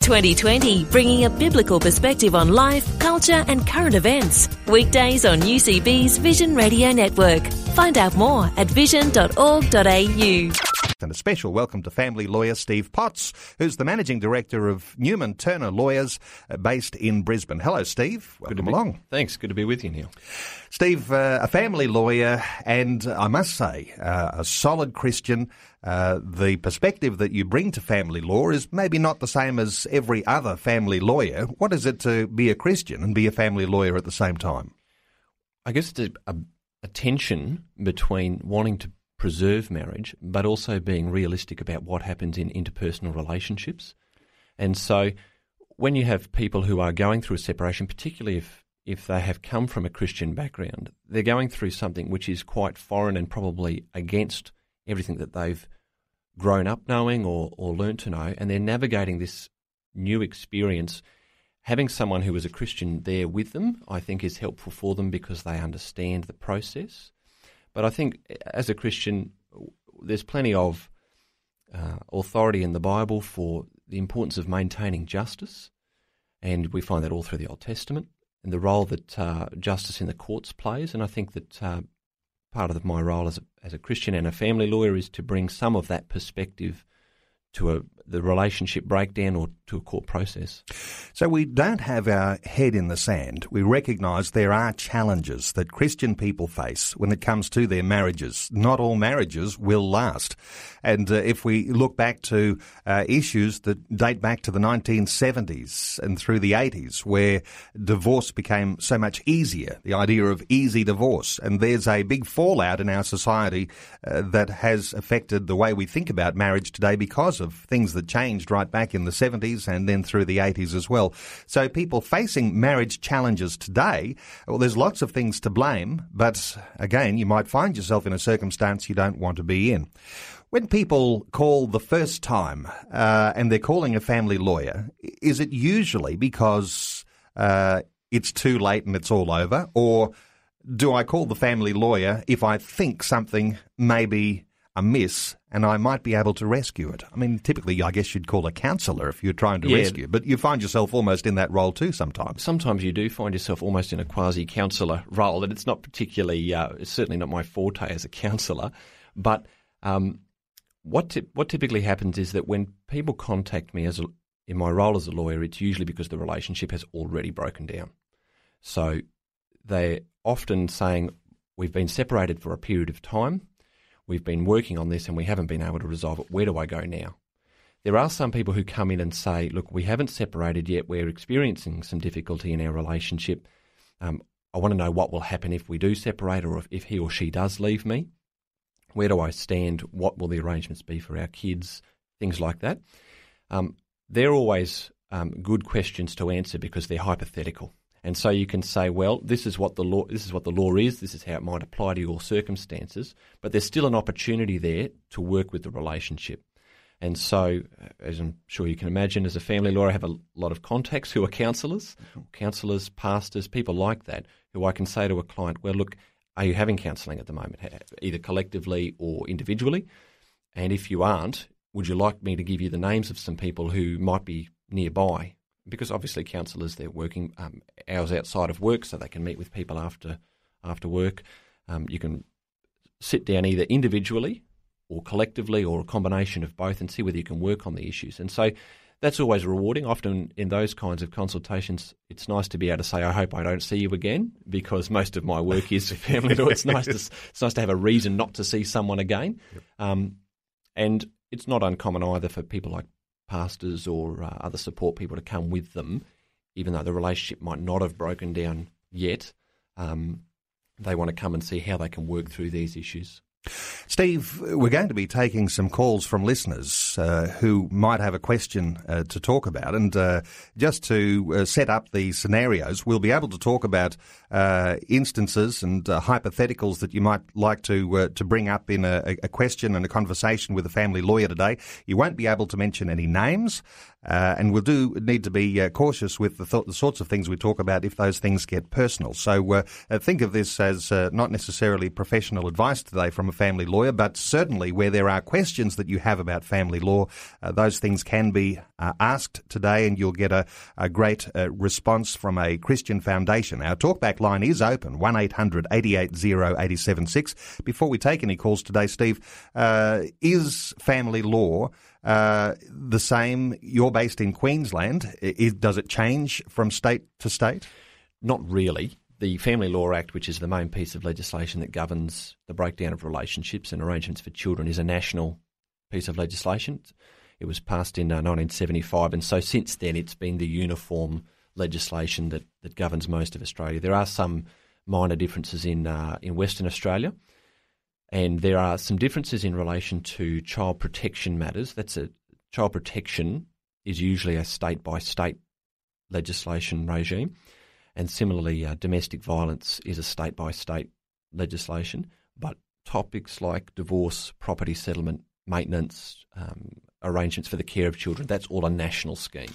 2020, bringing a biblical perspective on life, culture, and current events. Weekdays on UCB's Vision Radio Network. Find out more at vision.org.au. And a special welcome to family lawyer Steve Potts, who's the managing director of Newman Turner Lawyers, uh, based in Brisbane. Hello, Steve. Welcome Good to be, along. Thanks. Good to be with you, Neil. Steve, uh, a family lawyer, and I must say, uh, a solid Christian. Uh, the perspective that you bring to family law is maybe not the same as every other family lawyer. What is it to be a Christian and be a family lawyer at the same time? I guess it's a, a, a tension between wanting to preserve marriage, but also being realistic about what happens in interpersonal relationships. And so, when you have people who are going through a separation, particularly if if they have come from a Christian background, they're going through something which is quite foreign and probably against everything that they've grown up knowing or, or learned to know, and they're navigating this new experience. Having someone who is a Christian there with them, I think, is helpful for them because they understand the process. But I think as a Christian, there's plenty of uh, authority in the Bible for the importance of maintaining justice, and we find that all through the Old Testament and the role that uh, justice in the courts plays. And I think that uh, part of my role as a, as a Christian and a family lawyer is to bring some of that perspective to a, the relationship breakdown or to a court process. So we don't have our head in the sand. We recognise there are challenges that Christian people face when it comes to their marriages. Not all marriages will last. And uh, if we look back to uh, issues that date back to the 1970s and through the 80s, where divorce became so much easier, the idea of easy divorce, and there's a big fallout in our society uh, that has affected the way we think about marriage today because of things that changed right back in the 70s and then through the 80s as well. So people facing marriage challenges today, well, there's lots of things to blame, but again, you might find yourself in a circumstance you don't want to be in. When people call the first time uh, and they're calling a family lawyer, is it usually because uh, it's too late and it's all over? Or do I call the family lawyer if I think something may be amiss and I might be able to rescue it? I mean, typically, I guess you'd call a counsellor if you're trying to Yeah. rescue, but you find yourself almost in that role too sometimes. Sometimes you do find yourself almost in a quasi counsellor role, and it's not particularly, uh, it's certainly not my forte as a counsellor. But um, what ty- what typically happens is that when people contact me as a, in my role as a lawyer, it's usually because the relationship has already broken down. So they're often saying, "We've been separated for a period of time. We've been working on this, and we haven't been able to resolve it. Where do I go now?" There are some people who come in and say, "Look, we haven't separated yet. We're experiencing some difficulty in our relationship. Um, I want to know what will happen if we do separate, or if, if he or she does leave me." Where do I stand? What will the arrangements be for our kids? Things like that. Um, they're always um, good questions to answer because they're hypothetical, and so you can say, "Well, this is what the law. This is what the law is. This is how it might apply to your circumstances." But there's still an opportunity there to work with the relationship. And so, uh, as I'm sure you can imagine, as a family lawyer, I have a lot of contacts who are counsellors, counsellors, pastors, people like that, who I can say to a client, "Well, look." Are you having counselling at the moment, either collectively or individually? And if you aren't, would you like me to give you the names of some people who might be nearby? Because obviously, counsellors they're working um, hours outside of work, so they can meet with people after after work. Um, you can sit down either individually or collectively, or a combination of both, and see whether you can work on the issues. And so, that's always rewarding. Often in those kinds of consultations, it's nice to be able to say, "I hope I don't see you again," because most of my work is family law. It's nice to it's nice to have a reason not to see someone again, um, and it's not uncommon either for people like pastors or uh, other support people to come with them, even though the relationship might not have broken down yet. Um, they want to come and see how they can work through these issues. Steve, we're going to be taking some calls from listeners uh, who might have a question uh, to talk about. And uh, just to uh, set up the scenarios, we'll be able to talk about uh, instances and uh, hypotheticals that you might like to to bring up in a, a, question and a conversation with a family lawyer today. You won't be able to mention any names. Uh, and we'll do need to be uh, cautious with the, th- the, sorts of things we talk about if those things get personal. So uh, uh think of this as uh, not necessarily professional advice today from a family lawyer, but certainly where there are questions that you have about family law, uh, those things can be asked today, and you'll get a, a great response from a Christian foundation. Our talkback line is open one 876 Before we take any calls today, Steve, is family law uh, the same. You're based in Queensland. does it change from state to state? Not really. The Family Law Act, which is the main piece of legislation that governs the breakdown of relationships and arrangements for children, is a national piece of legislation. It was passed in uh, 1975, and so since then it's been the uniform legislation that, that governs most of Australia. There are some minor differences in uh, in Western Australia. And there are some differences in relation to child protection matters. That's a child protection is usually a state by state legislation regime, and similarly, uh, domestic violence is a state by state legislation. But topics like divorce, property settlement, maintenance, um, arrangements for the care of children, that's all a national scheme.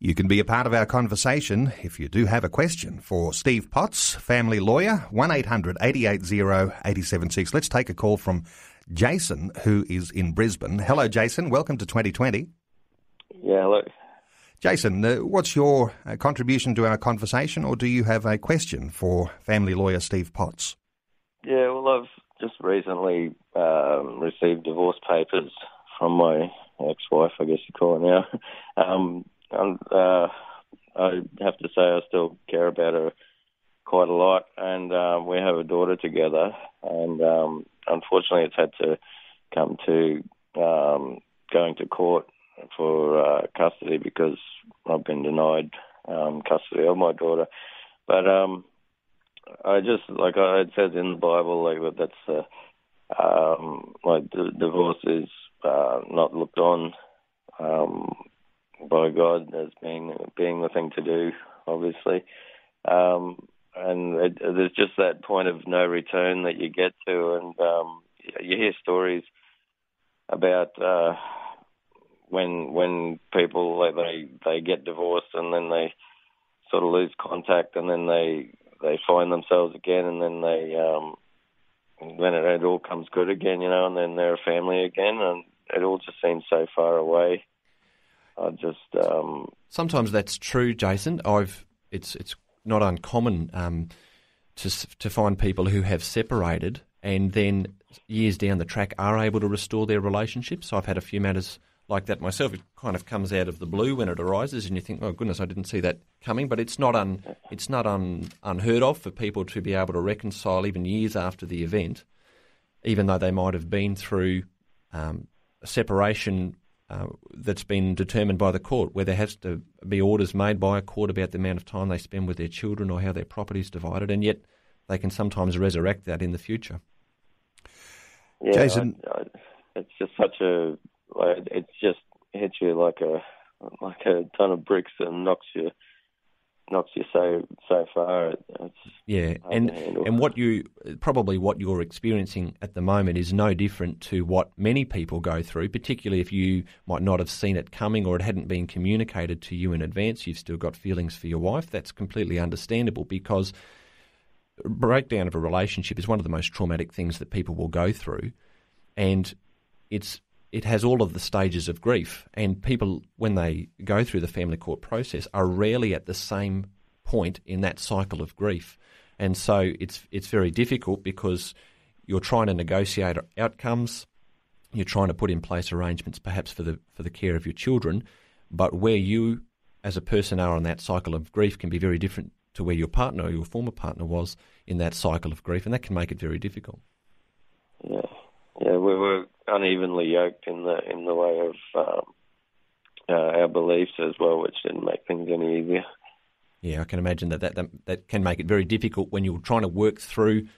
You can be a part of our conversation if you do have a question for Steve Potts, family lawyer, 1800 880 876. Let's take a call from Jason, who is in Brisbane. Hello, Jason. Welcome to 2020. Yeah, hello. Jason, uh, what's your uh, contribution to our conversation, or do you have a question for family lawyer Steve Potts? Yeah, well, I've just recently um, received divorce papers from my ex-wife, I guess you call it now. Um, uh, I have to say I still care about her quite a lot, and um, we have a daughter together. And um, unfortunately, it's had to come to um, going to court for uh, custody because I've been denied um, custody of my daughter. But um, I just like I, it says in the Bible, like that that's uh, um, like the divorce is uh, not looked on um, by God as being being the thing to do, obviously. Um, and it, there's just that point of no return that you get to, and um, you hear stories about uh, when when people they they get divorced and then they sort of lose contact, and then they they find themselves again, and then they um, then it, it all comes good again, you know, and then they're a family again, and it all just seems so far away. I just um, sometimes that's true, Jason. I've it's it's not uncommon um, to to find people who have separated and then years down the track are able to restore their relationship. So I've had a few matters like that myself. It kind of comes out of the blue when it arises, and you think, "Oh goodness, I didn't see that coming." But it's not un, it's not un, unheard of for people to be able to reconcile even years after the event, even though they might have been through um, separation uh, that's been determined by the court, where there has to be orders made by a court about the amount of time they spend with their children or how their property is divided, and yet they can sometimes resurrect that in the future. Yeah, Jason, I, I, it's just such a like, it just hits you like a like a ton of bricks and knocks you knocks you so so far. It's yeah, and and what you probably what you're experiencing at the moment is no different to what many people go through. Particularly if you might not have seen it coming or it hadn't been communicated to you in advance. You've still got feelings for your wife. That's completely understandable because breakdown of a relationship is one of the most traumatic things that people will go through, and it's it has all of the stages of grief, and people, when they go through the family court process, are rarely at the same point in that cycle of grief, and so it's it's very difficult because you're trying to negotiate outcomes, you're trying to put in place arrangements, perhaps for the for the care of your children, but where you, as a person, are on that cycle of grief can be very different to where your partner or your former partner was in that cycle of grief, and that can make it very difficult. Yeah, yeah, we were unevenly yoked in the in the way of um, uh, our beliefs as well, which didn't make things any easier. Yeah, I can imagine that that, that, that can make it very difficult when you're trying to work through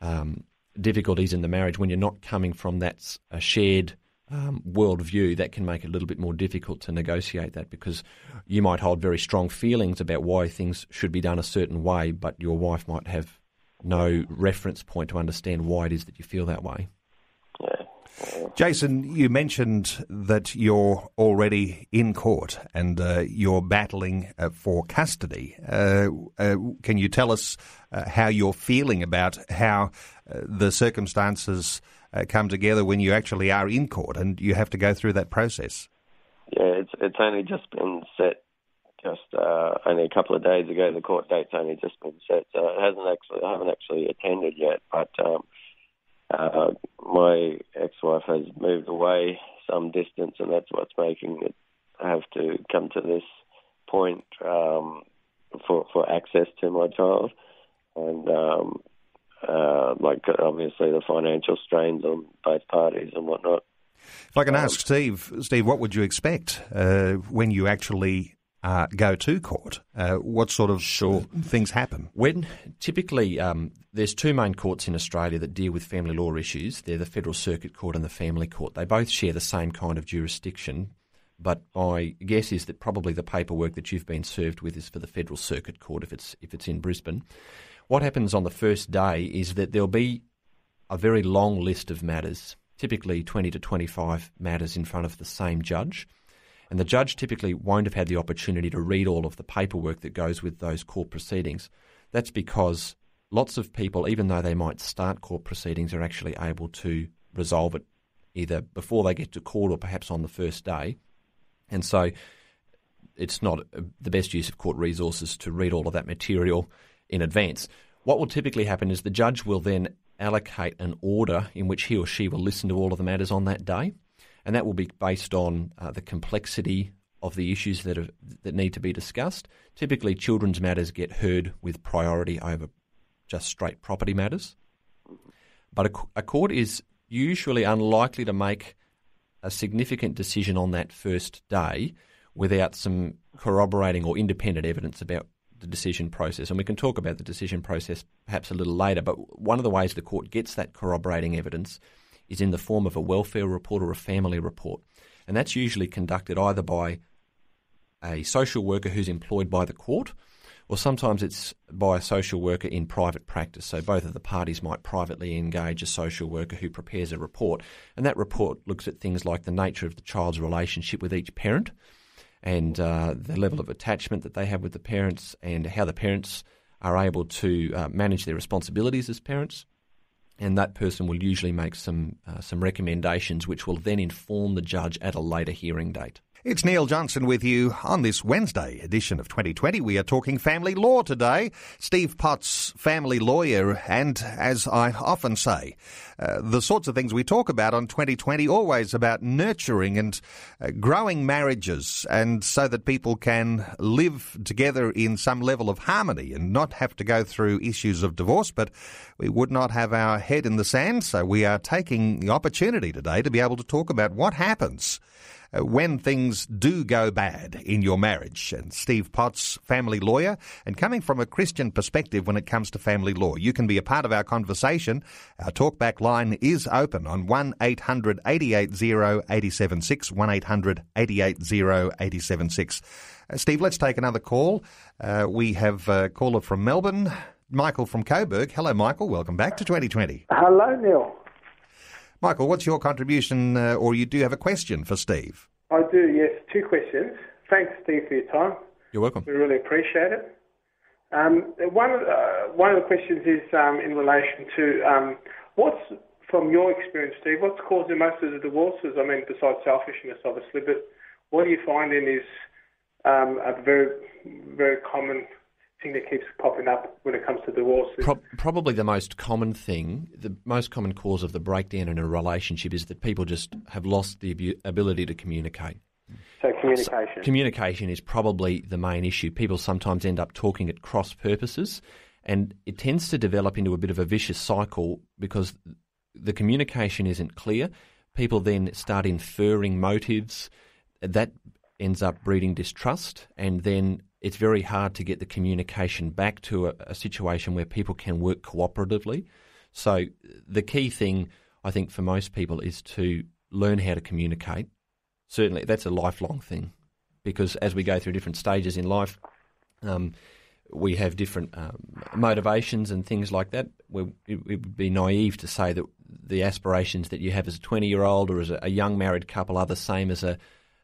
um, difficulties in the marriage when you're not coming from that shared um, worldview, that can make it a little bit more difficult to negotiate that because you might hold very strong feelings about why things should be done a certain way, but your wife might have no reference point to understand why it is that you feel that way. Jason, you mentioned that you're already in court and uh, you're battling uh, for custody. Uh, uh can you tell us uh, how you're feeling about how uh, the circumstances come together when you actually are in court and you have to go through that process? Yeah, it's it's only just been set just only a couple of days ago. The court date's only just been set, so it hasn't actually I haven't actually attended yet, but. Um, uh, my ex-wife has moved away some distance, and that's what's making it have to come to this point um, for for access to my child, and um, uh, like obviously the financial strains on both parties and whatnot. If I can ask Steve, Steve, what would you expect uh, when you actually uh, go to court? Uh, what sort of sure. things happen? When typically um, there's two main courts in Australia that deal with family law issues. They're the Federal Circuit Court and the Family Court. They both share the same kind of jurisdiction, but my guess is that probably the paperwork that you've been served with is for the Federal Circuit Court if it's if it's in Brisbane. What happens on the first day is that there'll be a very long list of matters, typically 20 to 25 matters in front of the same judge. And the judge typically won't have had the opportunity to read all of the paperwork that goes with those court proceedings. That's because lots of people, even though they might start court proceedings, are actually able to resolve it either before they get to court or perhaps on the first day. And so it's not uh, the best use of court resources to read all of that material in advance. What will typically happen is the judge will then allocate an order in which he or she will listen to all of the matters on that day and that will be based on uh, the complexity of the issues that that need to be discussed. Typically, children's matters get heard with priority over just straight property matters. But a, a court is usually unlikely to make a significant decision on that first day without some corroborating or independent evidence about the decision process. And we can talk about the decision process perhaps a little later, but one of the ways the court gets that corroborating evidence is in the form of a welfare report or a family report. And that's usually conducted either by a social worker who's employed by the court, or sometimes it's by a social worker in private practice. So both of the parties might privately engage a social worker who prepares a report. And that report looks at things like the nature of the child's relationship with each parent and uh, the level of attachment that they have with the parents and how the parents are able to uh, manage their responsibilities as parents and that person will usually make some uh, some recommendations, which will then inform the judge at a later hearing date. It's Neil Johnson with you on this Wednesday edition of 2020. We are talking family law today. Steve Potts, family lawyer, and as I often say, uh, the sorts of things we talk about on 2020 always about nurturing and uh, growing marriages, and so that people can live together in some level of harmony and not have to go through issues of divorce. But we would not have our head in the sand, so we are taking the opportunity today to be able to talk about what happens when things do go bad in your marriage. And Steve Potts, family lawyer, and coming from a Christian perspective when it comes to family law. You can be a part of our conversation. Our talkback line is open on 1 800 880 876, 1 800 880 876. Uh, Steve, let's take another call. Uh, we have a caller from Melbourne, Michael from Coburg. Hello, Michael. Welcome back to 2020. Hello, Neil. Michael, what's your contribution, uh, or you do have a question for Steve? I do, yes. Two questions. Thanks, Steve, for your time. You're welcome. We really appreciate it. Um, one, of the, uh, one of the questions is um, in relation to um, what's, from your experience, Steve, what's causing most of the divorces? I mean, besides selfishness, obviously, but what are you finding is um, a very, very common thing that keeps popping up when it comes to divorce. Pro- probably the most common thing, the most common cause of the breakdown in a relationship is that people just have lost the abu- ability to communicate. So communication. So communication is probably the main issue. People sometimes end up talking at cross purposes, and it tends to develop into a bit of a vicious cycle because the communication isn't clear. People then start inferring motives. That ends up breeding distrust, and then it's very hard to get the communication back to a, a situation where people can work cooperatively. So the key thing, I think, for most people is to learn how to communicate. Certainly, that's a lifelong thing because as we go through different stages in life, um, we have different um, motivations and things like that. We, it, it, would be naive to say that the aspirations that you have as a 20 year old or as a, a, young married couple are the same as a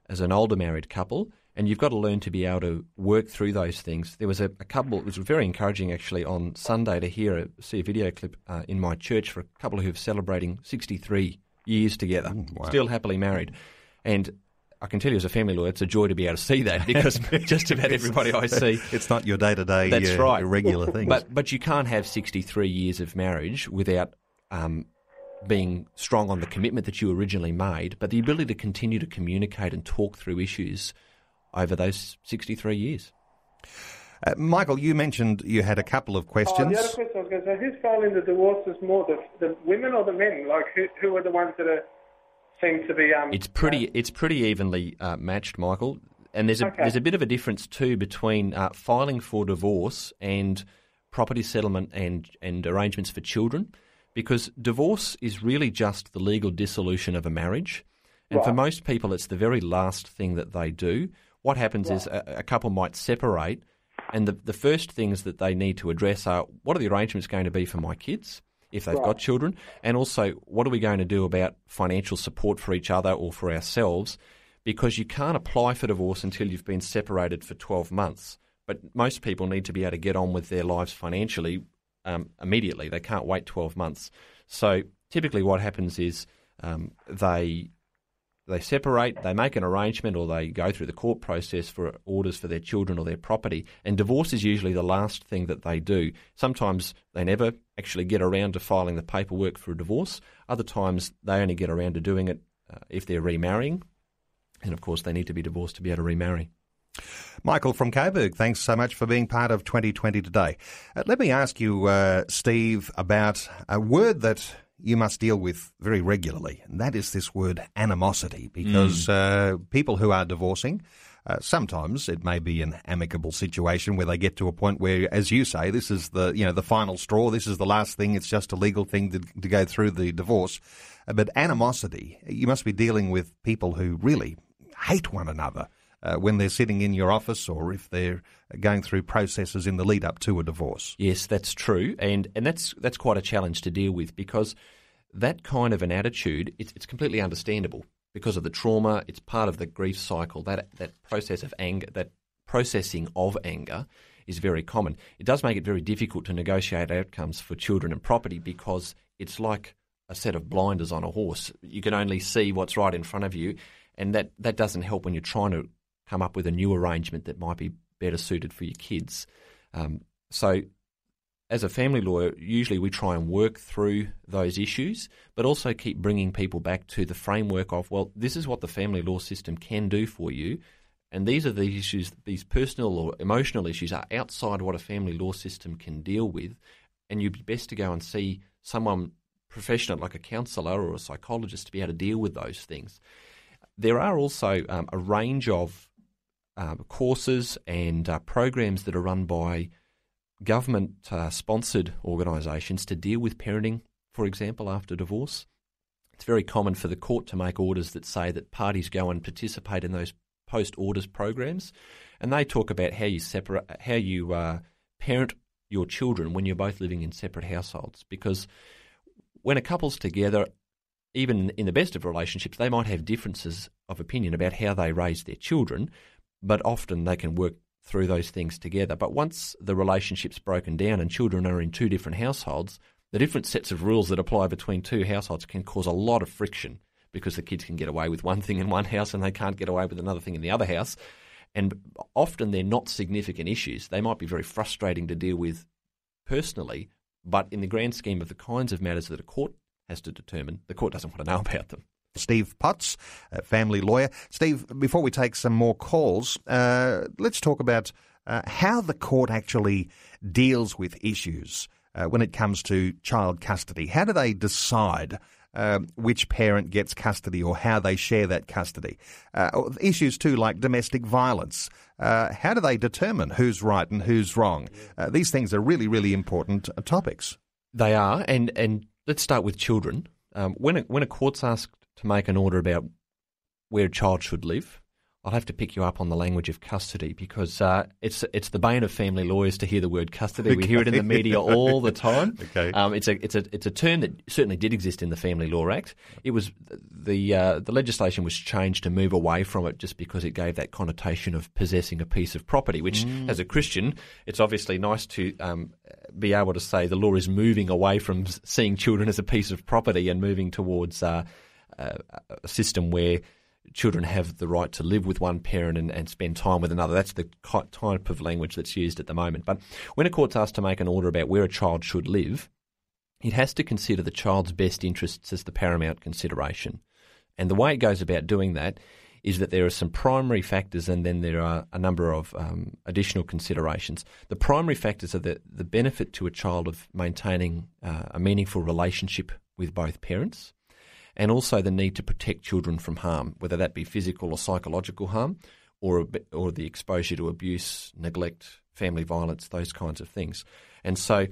as an older married couple. And you've got to learn to be able to work through those things. There was a, a couple, it was very encouraging actually on Sunday to hear a, see a video clip uh, in my church for a couple who are celebrating 63 years together, mm, wow. still happily married. And I can tell you as a family lawyer, it's a joy to be able to see that because just about everybody I see. It's not your day to day That's uh, right. regular thing. But, but you can't have 63 years of marriage without um, being strong on the commitment that you originally made, but the ability to continue to communicate and talk through issues over those 63 years. Uh, Michael, you mentioned you had a couple of questions. Oh, the other question I was going to say, who's filing the divorces more, the, the women or the men? Like, who, who are the ones that are seem to be. Um, it's pretty. Uh, it's pretty evenly uh, matched, Michael. And there's a okay. there's a bit of a difference too between uh, filing for divorce and property settlement and and arrangements for children, because divorce is really just the legal dissolution of a marriage, and right. for most people, it's the very last thing that they do. What happens right. is a, a couple might separate, and the the first things that they need to address are what are the arrangements going to be for my kids if they've right. got children, and also what are we going to do about financial support for each other or for ourselves? Because you can't apply for divorce until you've been separated for 12 months. But most people need to be able to get on with their lives financially um, immediately. They can't wait 12 months. So typically, what happens is um, they they separate, they make an arrangement, or they go through the court process for orders for their children or their property. And divorce is usually the last thing that they do. Sometimes they never actually get around to filing the paperwork for a divorce. Other times they only get around to doing it uh, if they're remarrying. And of course, they need to be divorced to be able to remarry. Michael from Coburg, thanks so much for being part of 2020 today. Uh, let me ask you, uh, Steve, about a word that you must deal with very regularly, and that is this word animosity, because mm. uh, people who are divorcing, uh, sometimes it may be an amicable situation where they get to a point where, as you say, this is the you know the final straw. This is the last thing. It's just a legal thing to, to go through the divorce. Uh, but animosity, you must be dealing with people who really hate one another. Uh, when they're sitting in your office or if they're going through processes in the lead up to a divorce. Yes, that's true, and and that's that's quite a challenge to deal with because that kind of an attitude it's, it's completely understandable because of the trauma. It's part of the grief cycle. That that process of anger, that processing of anger, is very common. It does make it very difficult to negotiate outcomes for children and property because it's like a set of blinders on a horse. You can only see what's right in front of you, and that, that doesn't help when you're trying to come up with a new arrangement that might be better suited for your kids. Um, so, as a family lawyer, usually we try and work through those issues, but also keep bringing people back to the framework of, well, this is what the family law system can do for you. And these are the issues, these personal or emotional issues are outside what a family law system can deal with. And you'd be best to go and see someone professional like a counsellor or a psychologist to be able to deal with those things. There are also um, a range of um, courses and uh, programs that are run by government uh, sponsored organisations to deal with parenting, for example, after divorce. It's very common for the court to make orders that say that parties go and participate in those post orders programs, and they talk about how you separate, how you uh, parent your children when you're both living in separate households. Because when a couple's together, even in the best of relationships, they might have differences of opinion about how they raise their children, but often they can work through those things together. But once the relationship's broken down and children are in two different households, the different sets of rules that apply between two households can cause a lot of friction because the kids can get away with one thing in one house and they can't get away with another thing in the other house. And often they're not significant issues. They might be very frustrating to deal with personally, but in the grand scheme of the kinds of matters that a court has to determine, the court doesn't want to know about them. Steve Potts, family lawyer. Steve, before we take some more calls, uh, let's talk about uh, how the court actually deals with issues uh, when it comes to child custody. How do they decide? Uh, which parent gets custody or how they share that custody. Uh, issues too like domestic violence. Uh, how do they determine who's right and who's wrong? these things are really, really important topics. They are, and and let's start with children. Um, when a, when a court's asked to make an order about where a child should live, I'll have to pick you up on the language of custody because uh, it's it's the bane of family lawyers to hear the word custody. We hear it in the media all the time. Okay. Um, it's a it's a it's a term that certainly did exist in the Family Law Act. It was the uh, the legislation was changed to move away from it just because it gave that connotation of possessing a piece of property. Which, Mm. as a Christian, it's obviously nice to um, be able to say the law is moving away from seeing children as a piece of property and moving towards uh, a, a system where children have the right to live with one parent and, and spend time with another. That's the type of language that's used at the moment. But when a court's asked to make an order about where a child should live, it has to consider the child's best interests as the paramount consideration. And the way it goes about doing that is that there are some primary factors and then there are a number of um, additional considerations. The primary factors are the, the benefit to a child of maintaining uh, a meaningful relationship with both parents and also the need to protect children from harm, whether that be physical or psychological harm, or or the exposure to abuse, neglect, family violence, those kinds of things. And so,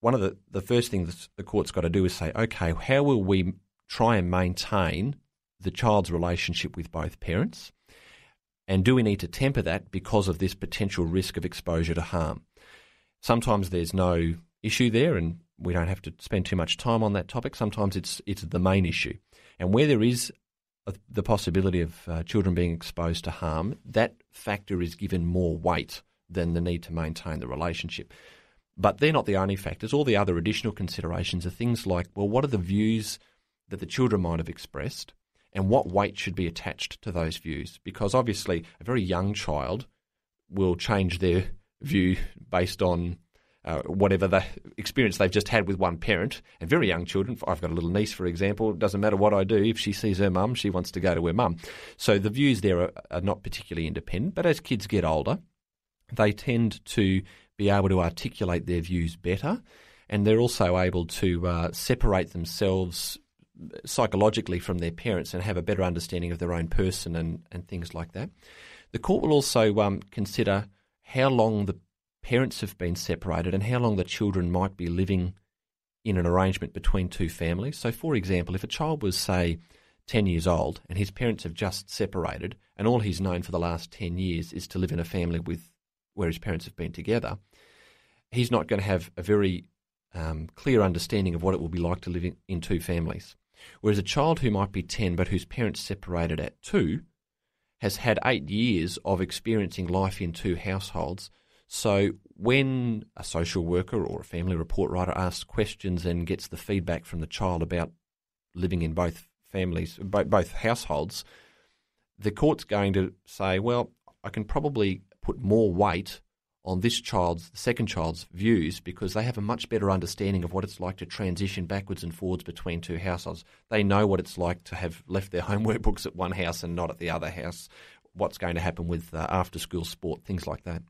one of the the first things the court's got to do is say, okay, how will we try and maintain the child's relationship with both parents, and do we need to temper that because of this potential risk of exposure to harm? Sometimes there's no issue there, and we don't have to spend too much time on that topic. Sometimes it's it's the main issue, and where there is a, the possibility of uh, children being exposed to harm, that factor is given more weight than the need to maintain the relationship. But they're not the only factors. All the other additional considerations are things like, well, what are the views that the children might have expressed, and what weight should be attached to those views? Because obviously, a very young child will change their view based on uh, whatever the experience they've just had with one parent. And very young children, I've got a little niece, for example, it doesn't matter what I do, if she sees her mum, she wants to go to her mum. So the views there are, are not particularly independent. But as kids get older, they tend to be able to articulate their views better. And they're also able to uh, separate themselves psychologically from their parents and have a better understanding of their own person and, and things like that. The court will also um, consider how long the parents have been separated and how long the children might be living in an arrangement between two families. So, for example, if a child was, say, 10 years old and his parents have just separated and all he's known for the last 10 years is to live in a family with where his parents have been together, he's not going to have a very um, clear understanding of what it will be like to live in, in two families. Whereas a child who might be 10 but whose parents separated at two has had eight years of experiencing life in two households. So when a social worker or a family report writer asks questions and gets the feedback from the child about living in both families, both households, the court's going to say, well, I can probably put more weight on this child's, the second child's views because they have a much better understanding of what it's like to transition backwards and forwards between two households. They know what it's like to have left their homework books at one house and not at the other house. What's going to happen with uh, after school sport, things like that.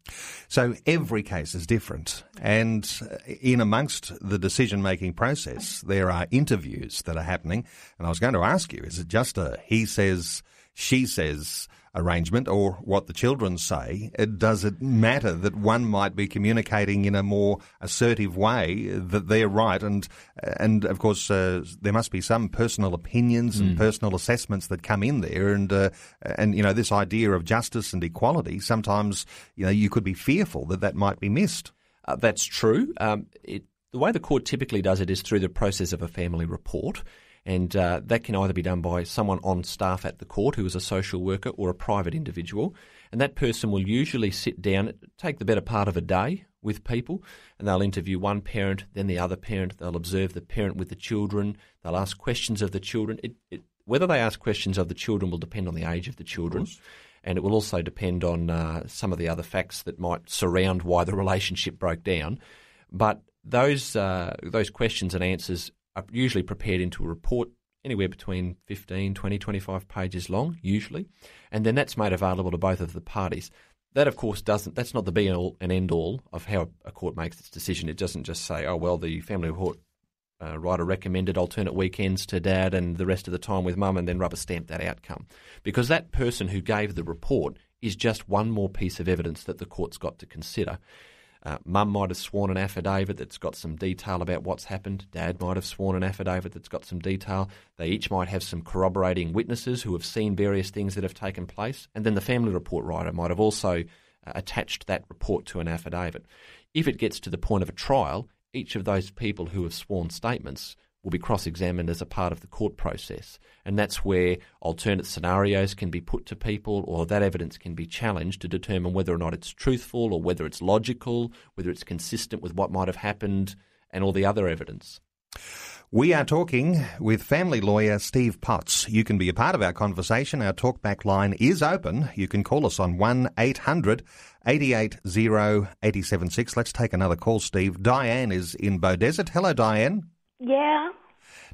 So every case is different. And uh, in amongst the decision making process, there are interviews that are happening. And I was going to ask you, is it just a he says, she says arrangement or what the children say? Uh, Does it matter that one might be communicating in a more assertive way that they're right? And, and of course, uh, there must be some personal opinions and personal assessments that come in there. And, uh, and, you know, this idea of justice and equality, sometimes, you know, you could be fearful that that might be missed. Uh, that's true. Um, it, the way the court typically does it is through the process of a family report. And uh, that can either be done by someone on staff at the court who is a social worker or a private individual. And that person will usually sit down, take the better part of a day with people, and they'll interview one parent, then the other parent. They'll observe the parent with the children. They'll ask questions of the children. It, it, whether they ask questions of the children will depend on the age of the children. And it will also depend on uh, some of the other facts that might surround why the relationship broke down. But those uh, those questions and answers are usually prepared into a report anywhere between 15, 20, 25 pages long, usually, and then that's made available to both of the parties. That, of course, doesn't. That's not the be all and end all of how a court makes its decision. It doesn't just say, "Oh well, the family report uh, writer recommended alternate weekends to dad and the rest of the time with mum, and then rubber stamp that outcome," because that person who gave the report is just one more piece of evidence that the court's got to consider. Uh, Mum might have sworn an affidavit that's got some detail about what's happened. Dad might have sworn an affidavit that's got some detail. They each might have some corroborating witnesses who have seen various things that have taken place. And then the family report writer might have also uh, attached that report to an affidavit. If it gets to the point of a trial, each of those people who have sworn statements will be cross examined as a part of the court process. And that's where alternate scenarios can be put to people or that evidence can be challenged to determine whether or not it's truthful or whether it's logical, whether it's consistent with what might have happened, and all the other evidence. We are talking with family lawyer Steve Potts. You can be a part of our conversation. Our talkback line is open. You can call us on 1 800 880 876. Let's take another call, Steve. Diane is in Beaudesert. Hello, Diane. Yeah.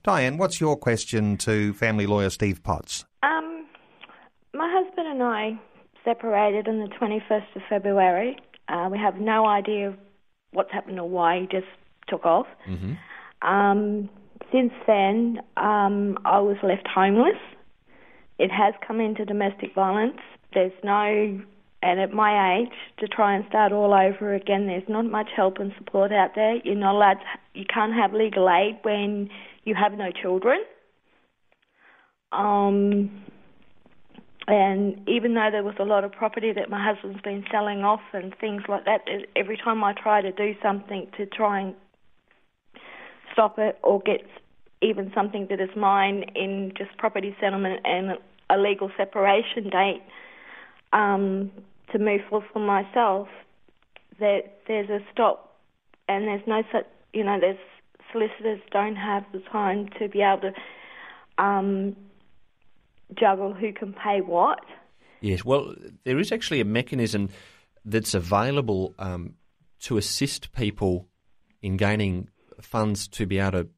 Diane, what's your question to family lawyer Steve Potts? Um, my husband and I separated on the 21st of February. Uh, we have no idea what's happened or why he just took off. Mm-hmm. Um, since then, um, I was left homeless. It has come into domestic violence. There's no, and at my age, to try and start all over again, there's not much help and support out there. You're not allowed, to, you can't have legal aid when you have no children. Um, and even though there was a lot of property that my husband's been selling off and things like that, every time I try to do something to try and stop it or get even something that is mine in just property settlement and a legal separation date um, to move forward for myself, that there's a stop and there's no such, you know, there's solicitors don't have the time to be able to um, juggle who can pay what. Yes, well, there is actually a mechanism that's available um, to assist people in gaining funds to be able to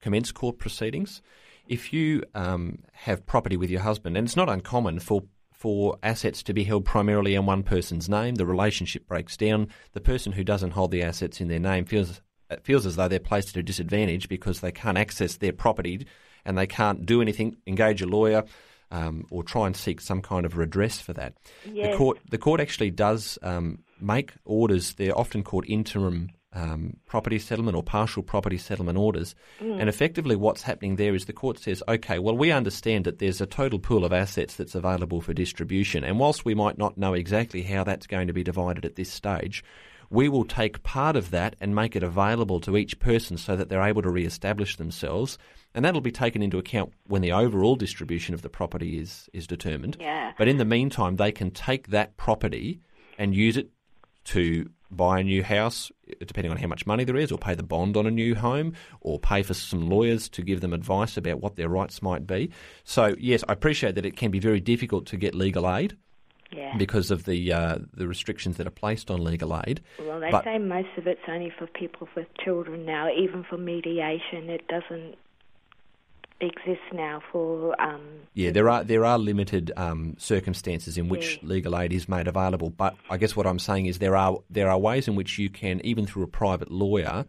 commence court proceedings. If you um, have property with your husband, and it's not uncommon for for assets to be held primarily in one person's name, the relationship breaks down. The person who doesn't hold the assets in their name feels feels as though they're placed at a disadvantage because they can't access their property and they can't do anything, engage a lawyer. Um, or try and seek some kind of redress for that. Yes. The court, the court actually does um, make orders. They're often called interim um, property settlement or partial property settlement orders. Mm. And effectively, what's happening there is the court says, okay, well, we understand that there's a total pool of assets that's available for distribution. And whilst we might not know exactly how that's going to be divided at this stage, we will take part of that and make it available to each person so that they're able to re-establish themselves. And that'll be taken into account when the overall distribution of the property is, is determined. Yeah. But in the meantime, they can take that property and use it to buy a new house, depending on how much money there is, or pay the bond on a new home, or pay for some lawyers to give them advice about what their rights might be. So, yes, I appreciate that it can be very difficult to get legal aid. Yeah. Because of the uh, the restrictions that are placed on legal aid, Well, they but- say most of it's only for people with children now. Even for mediation, it doesn't exist now for. Um, Yeah, there are there are limited um, circumstances in which Yeah. legal aid is made available, but I guess what I'm saying is there are there are ways in which you can, even through a private lawyer,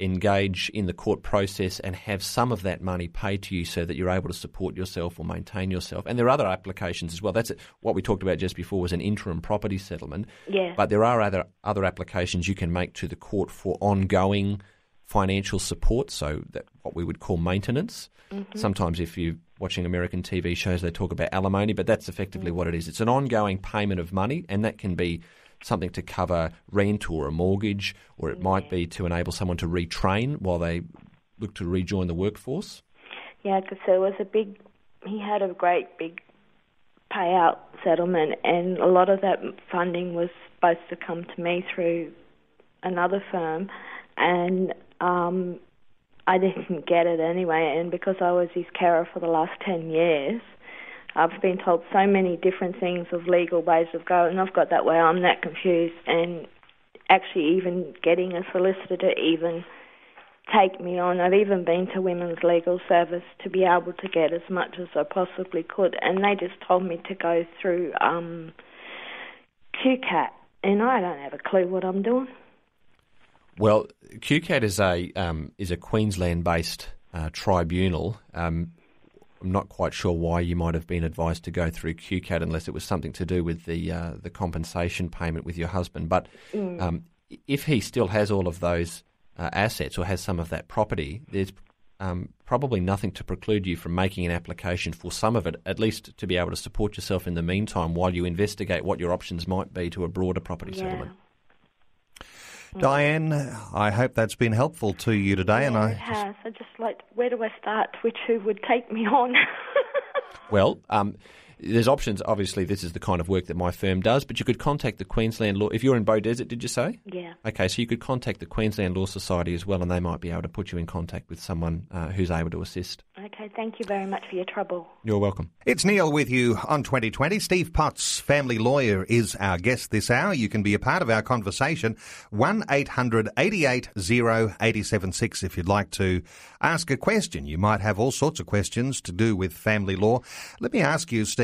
engage in the court process and have some of that money paid to you so that you're able to support yourself or maintain yourself. And there are other applications as well. That's what we talked about just before was an interim property settlement. Yeah. But there are other other applications you can make to the court for ongoing financial support, so that what we would call maintenance. Mm-hmm. Sometimes, if you're watching American TV shows, they talk about alimony, but that's effectively mm. what it is. It's an ongoing payment of money, and that can be something to cover rent or a mortgage, or it might be to enable someone to retrain while they look to rejoin the workforce. Yeah, because there was a big, he had a great big payout settlement, and a lot of that funding was supposed to come to me through another firm, and um, I didn't get it anyway. And because I was his carer for the last 10 years, I've been told so many different things of legal ways of going, I've got that way. I'm that confused, and actually, even getting a solicitor to even take me on. I've even been to Women's Legal Service to be able to get as much as I possibly could, and they just told me to go through um, QCAT, and I don't have a clue what I'm doing. Well, QCAT is a um, is a Queensland-based uh, tribunal. Um, I'm not quite sure why you might have been advised to go through QCAT unless it was something to do with the uh, the compensation payment with your husband. But um, if he still has all of those uh, assets or has some of that property, there's um, probably nothing to preclude you from making an application for some of it, at least to be able to support yourself in the meantime while you investigate what your options might be to a broader property yeah. settlement. Diane, I hope that's been helpful to you today. Yeah, and I it has. I just like, where do I start? Which who would take me on? Well, um, there's options. Obviously, this is the kind of work that my firm does, but you could contact the Queensland Law. If you're in Bow Desert, did you say? yeah. Okay, so you could contact the Queensland Law Society as well, and they might be able to put you in contact with someone uh, who's able to assist. Okay. Thank you very much for your trouble. You're welcome. It's Neil with you on 2020. Steve Potts, family lawyer, is our guest this hour. You can be a part of our conversation. 1 800 88 0876 if you'd like to ask a question. You might have all sorts of questions to do with family law. Let me ask you, Steve,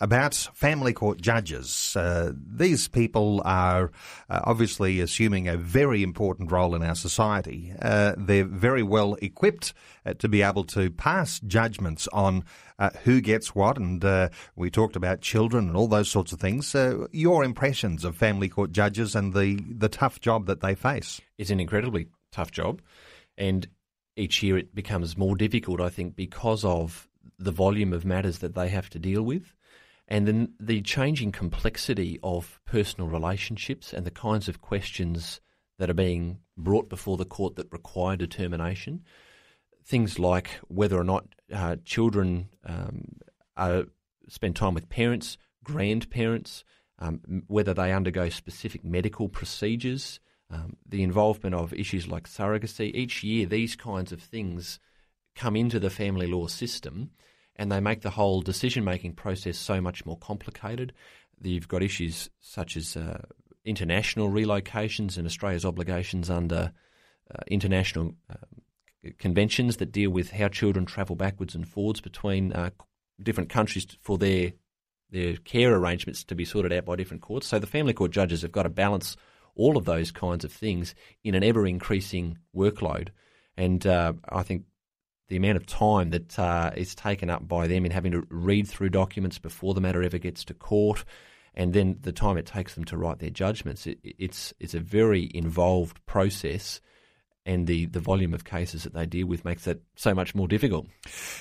about family court judges. Uh, these people are uh, obviously assuming a very important role in our society. Uh, they're very well equipped uh, to be able to pass judgments on uh, who gets what, and uh, we talked about children and all those sorts of things. Your impressions of family court judges and the, the tough job that they face? It's an incredibly tough job, and each year it becomes more difficult, I think, because of the volume of matters that they have to deal with. And then the changing complexity of personal relationships and the kinds of questions that are being brought before the court that require determination. Things like whether or not uh, children um, are, spend time with parents, grandparents, um, whether they undergo specific medical procedures, um, the involvement of issues like surrogacy. Each year, these kinds of things come into the family law system and they make the whole decision making process so much more complicated. You've got issues such as uh, international relocations and Australia's obligations under uh, international uh, conventions that deal with how children travel backwards and forwards between uh, different countries for their their care arrangements to be sorted out by different courts. So the family court judges have got to balance all of those kinds of things in an ever increasing workload. And uh, I think the amount of time that uh, is taken up by them in having to read through documents before the matter ever gets to court, and then the time it takes them to write their judgments, it, it's it's a very involved process. And the, the volume of cases that they deal with makes that so much more difficult.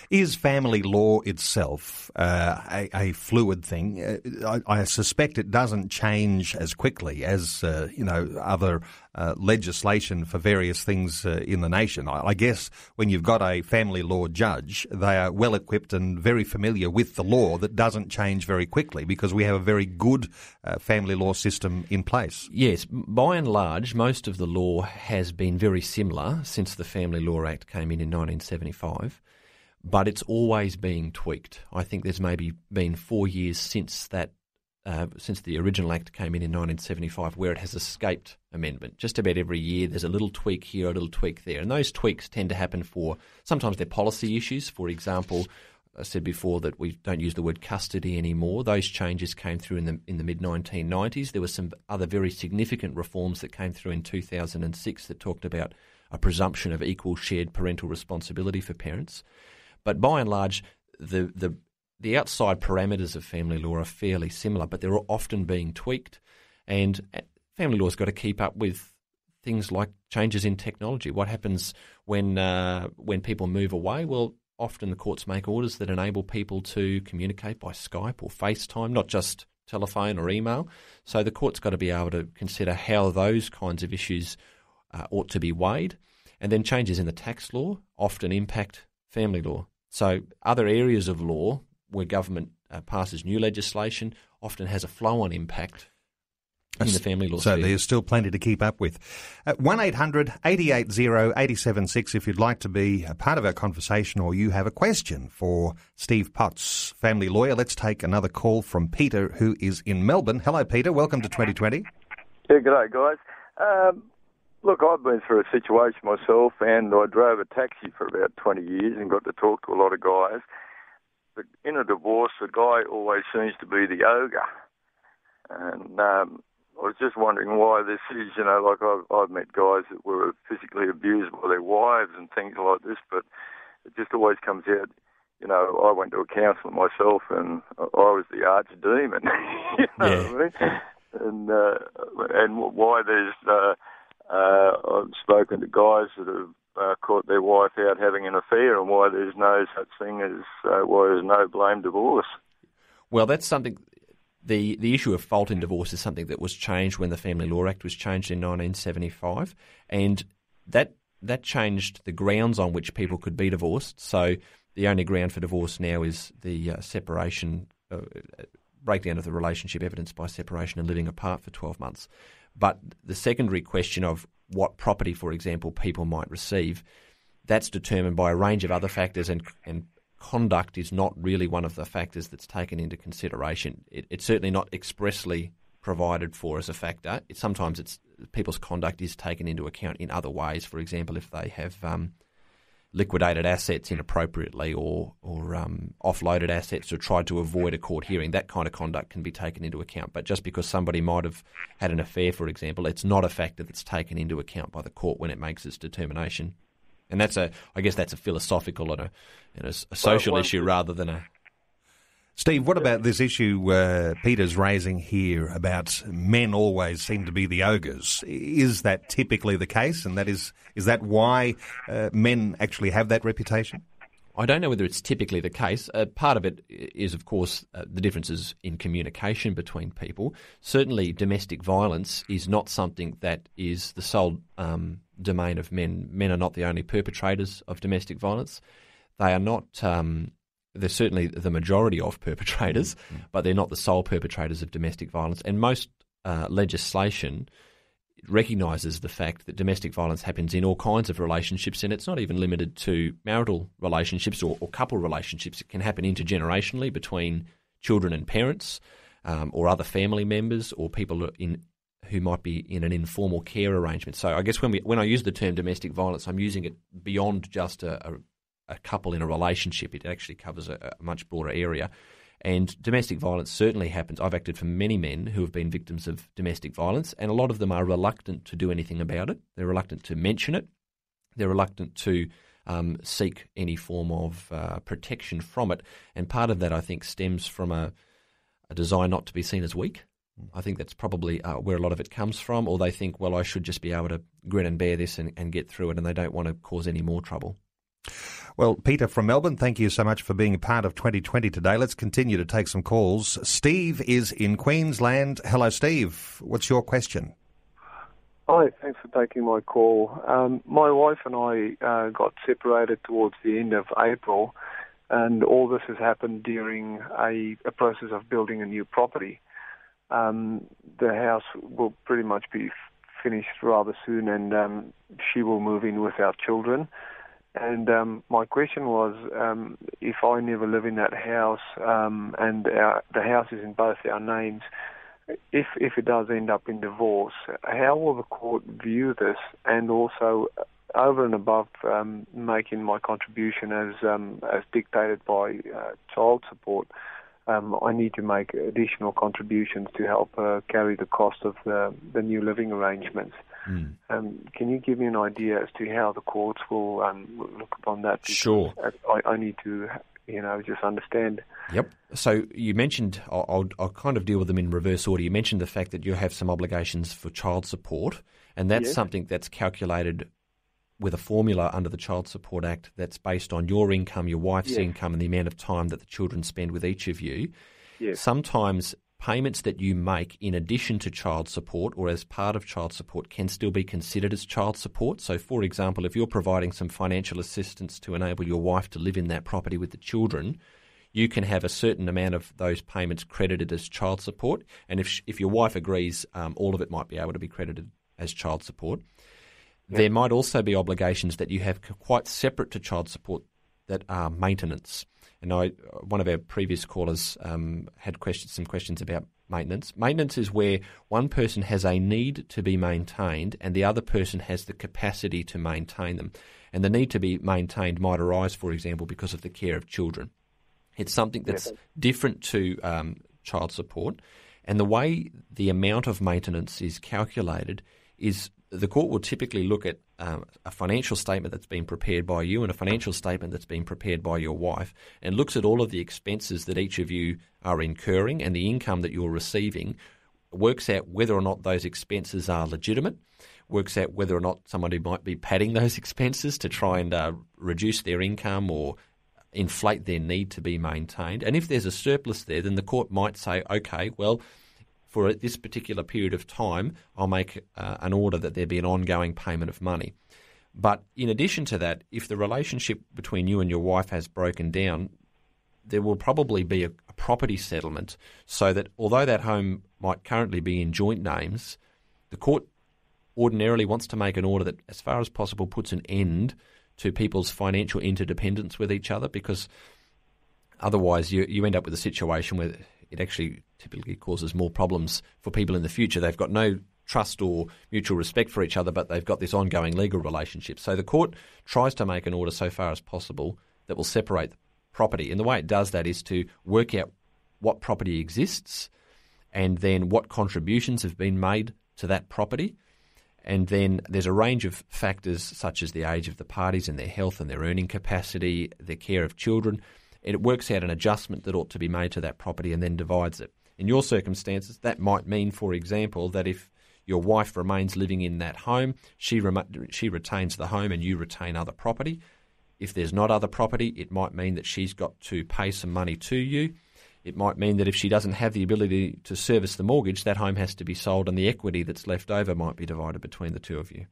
Is family law itself uh, a, a fluid thing? Uh, I, I suspect it doesn't change as quickly as uh, you know other uh, legislation for various things uh, in the nation. I, I guess when you've got a family law judge, they are well equipped and very familiar with the law that doesn't change very quickly because we have a very good uh, family law system in place. Yes, by and large, most of the law has been very similar since the Family Law Act came in in 1975, but it's always being tweaked. I think there's maybe been four years since that. Uh, since the original act came in in 1975, where it has escaped amendment. Just about every year, there's a little tweak here, a little tweak there, and those tweaks tend to happen for sometimes they're policy issues. For example, I said before that we don't use the word custody anymore. Those changes came through in the in the mid 1990s. There were some other very significant reforms that came through in 2006 that talked about a presumption of equal shared parental responsibility for parents. But by and large, the the the outside parameters of family law are fairly similar, but they're often being tweaked. And uh, family law's got to keep up with things like changes in technology. What happens when uh, when people move away? Well, often the courts make orders that enable people to communicate by Skype or FaceTime, not just telephone or email. So the court's got to be able to consider how those kinds of issues uh, ought to be weighed. And then changes in the tax law often impact family law. So other areas of law where government uh, passes new legislation often has a flow-on impact in the family law So sphere. there's still plenty to keep up with. Uh, 1 800 880 876 if you'd like to be a part of our conversation or you have a question for Steve Potts, family lawyer. Let's take another call from Peter, who is in Melbourne. Hello, Peter. Welcome to 2020. Yeah, good day, guys. Um, look, I've been through a situation myself, and I drove a taxi for about 20 years and got to talk to a lot of guys. In a divorce, the guy always seems to be the ogre. And um, I was just wondering why this is. You know, like I've, I've met guys that were physically abused by their wives and things like this, but it just always comes out. You know, I went to a counsellor myself, and I I was the arch demon. you know Yeah. what I mean? and uh, and why there's. Uh, uh, I've spoken to guys that have uh, caught their wife out having an affair, and why there's no such thing as uh, why there's no blame divorce. Well, that's something. The, the issue of fault in divorce is something that was changed when the Family Law Act was changed in 1975, and that that changed the grounds on which people could be divorced. So the only ground for divorce now is the uh, separation, uh, breakdown of the relationship evidenced by separation and living apart for 12 months. But the secondary question of what property, for example, people might receive, that's determined by a range of other factors, and, and conduct is not really one of the factors that's taken into consideration. It, it's certainly not expressly provided for as a factor. It, sometimes it's people's conduct is taken into account in other ways. For example, if they have um, liquidated assets inappropriately or or um, offloaded assets or tried to avoid a court hearing, that kind of conduct can be taken into account. But just because somebody might have had an affair, for example, it's not a factor that's taken into account by the court when it makes its determination. And that's a, I guess that's a philosophical and a, and a, a social well, issue rather than a Steve, what about this issue uh, Peter's raising here about men always seem to be the ogres? Is that typically the case, and that is is that why uh, men actually have that reputation? I don't know whether it's typically the case. Uh, part of it is, of course, uh, the differences in communication between people. Certainly, domestic violence is not something that is the sole um, domain of men. Men are not the only perpetrators of domestic violence. They are not um, they're certainly the majority of perpetrators, mm-hmm. but they're not the sole perpetrators of domestic violence. And most uh, legislation recognises the fact that domestic violence happens in all kinds of relationships, and it's not even limited to marital relationships or, or couple relationships. It can happen intergenerationally between children and parents, um, or other family members, or people in who might be in an informal care arrangement. So I guess when we when I use the term domestic violence, I'm using it beyond just a, a a couple in a relationship. It actually covers a, a, much broader area. And domestic violence certainly happens. I've acted for many men who have been victims of domestic violence, and a lot of them are reluctant to do anything about it. They're reluctant to mention it. They're reluctant to um, seek any form of uh, protection from it. And part of that, I think, stems from a, a desire not to be seen as weak. I think that's probably uh, where a lot of it comes from, or they think, well, I should just be able to grin and bear this and, and get through it, and they don't want to cause any more trouble. Well, Peter from Melbourne, thank you so much for being a part of 2020 today. Let's continue to take some calls. Steve is in Queensland. Hello, Steve. What's your question? Hi, thanks for taking my call. Um, my wife and I uh, got separated towards the end of April, and all this has happened during a, a process of building a new property. Um, the house will pretty much be f- finished rather soon, and um, she will move in with our children. And um, my question was, um, if I never live in that house um, and our, the house is in both our names, if if it does end up in divorce, how will the court view this? And also, over and above um, making my contribution as um, as dictated by uh, child support, um, I need to make additional contributions to help uh, carry the cost of the, the new living arrangements. Mm. Um, can you give me an idea as to how the courts will um, look upon that? Because sure. I, I, need to, you know, just understand. Yep. So you mentioned, I'll, I'll, I'll, kind of deal with them in reverse order. You mentioned the fact that you have some obligations for child support, and that's yes. something that's calculated with a formula under the Child Support Act that's based on your income, your wife's yes. income, and the amount of time that the children spend with each of you. Yes. Sometimes payments that you make in addition to child support or as part of child support can still be considered as child support. So, for example, if you're providing some financial assistance to enable your wife to live in that property with the children, you can have a certain amount of those payments credited as child support. And if, if your wife agrees, um, all of it might be able to be credited as child support. Yep. There might also be obligations that you have quite separate to child support that are maintenance. And I, one of our previous callers um, had questions, some questions about maintenance. Maintenance is where one person has a need to be maintained and the other person has the capacity to maintain them. And the need to be maintained might arise, for example, because of the care of children. It's something that's different to um, child support. And the way the amount of maintenance is calculated is the court will typically look at um, a financial statement that's been prepared by you and a financial statement that's been prepared by your wife and looks at all of the expenses that each of you are incurring and the income that you're receiving works out whether or not those expenses are legitimate, works out whether or not somebody might be padding those expenses to try and uh, reduce their income or inflate their need to be maintained. And if there's a surplus there, then the court might say, okay, well, for this particular period of time, I'll make uh, an order that there be an ongoing payment of money. But in addition to that, if the relationship between you and your wife has broken down, there will probably be a, a property settlement so that although that home might currently be in joint names, the court ordinarily wants to make an order that, as far as possible, puts an end to people's financial interdependence with each other because otherwise you, you end up with a situation where it actually typically causes more problems for people in the future. They've got no trust or mutual respect for each other, but they've got this ongoing legal relationship. So the court tries to make an order so far as possible that will separate property. And the way it does that is to work out what property exists and then what contributions have been made to that property and then there's a range of factors such as the age of the parties and their health and their earning capacity, their care of children. It works out an adjustment that ought to be made to that property and then divides it. In your circumstances, that might mean, for example, that if your wife remains living in that home, she, rem- she retains the home and you retain other property. If there's not other property, it might mean that she's got to pay some money to you it might mean that if she doesn't have the ability to service the mortgage, that home has to be sold and the equity that's left over might be divided between the two of you.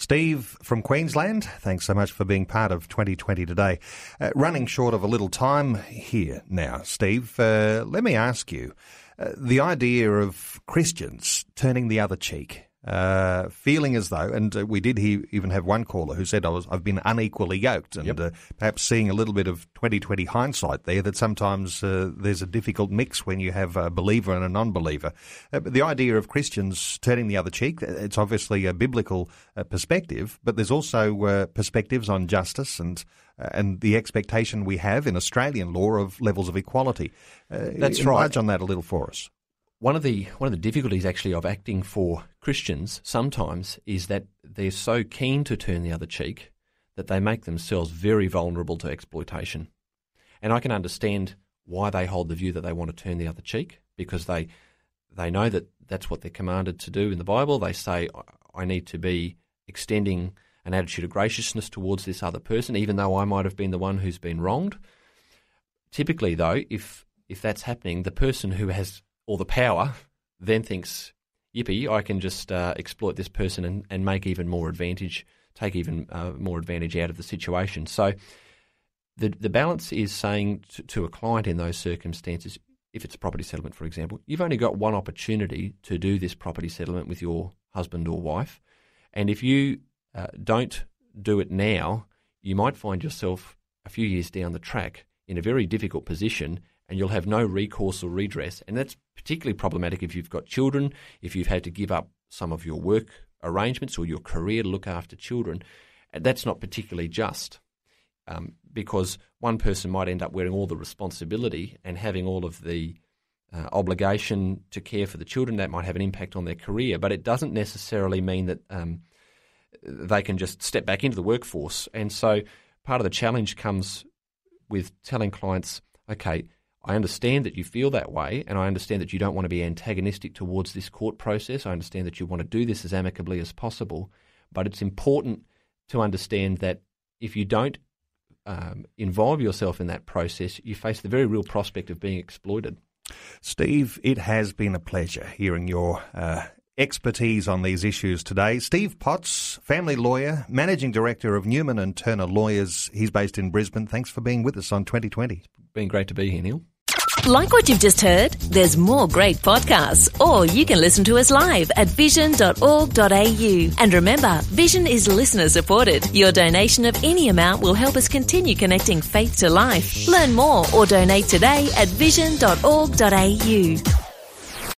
Steve from Queensland, thanks so much for being part of 2020 today. Uh, running short of a little time here now, Steve, uh, let me ask you uh, the idea of Christians turning the other cheek uh, feeling as though, and uh, we did he, even have one caller who said I was I've been unequally yoked, and yep. uh, perhaps seeing a little bit of 2020 hindsight there that sometimes uh, there's a difficult mix when you have a believer and a non-believer. Uh, the idea of Christians turning the other cheek, it's obviously a biblical uh, perspective, but there's also perspectives on justice and and the expectation we have in Australian law of levels of equality. That's right. on that a little for us one of the one of the difficulties actually of acting for Christians sometimes is that they're so keen to turn the other cheek that they make themselves very vulnerable to exploitation. And I can understand why they hold the view that they want to turn the other cheek because they they know that that's what they're commanded to do in the Bible. They say I need to be extending an attitude of graciousness towards this other person even though I might have been the one who's been wronged. Typically though, if if that's happening, the person who has or the power then thinks, yippee, I can just uh, exploit this person and, and make even more advantage, take even uh, more advantage out of the situation. So the, the balance is saying to, to a client in those circumstances, if it's a property settlement, for example, you've only got one opportunity to do this property settlement with your husband or wife. And if you uh, don't do it now, you might find yourself a few years down the track in a very difficult position and you'll have no recourse or redress. And that's particularly problematic if you've got children, if you've had to give up some of your work arrangements or your career to look after children. That's not particularly just um, because one person might end up wearing all the responsibility and having all of the uh, obligation to care for the children. That might have an impact on their career, but it doesn't necessarily mean that um, they can just step back into the workforce. And so part of the challenge comes with telling clients, okay, I understand that you feel that way, and I understand that you don't want to be antagonistic towards this court process. I understand that you want to do this as amicably as possible, but it's important to understand that if you don't um, involve yourself in that process, you face the very real prospect of being exploited. Steve, it has been a pleasure hearing your uh, expertise on these issues today. Steve Potts, family lawyer, managing director of Newman and Turner Lawyers. He's based in Brisbane. Thanks for being with us on 2020. It's been great to be here, Neil. Like what you've just heard? There's more great podcasts, or you can listen to us live at vision.org.au. And remember, Vision is listener supported. Your donation of any amount will help us continue connecting faith to life. Learn more or donate today at vision.org.au.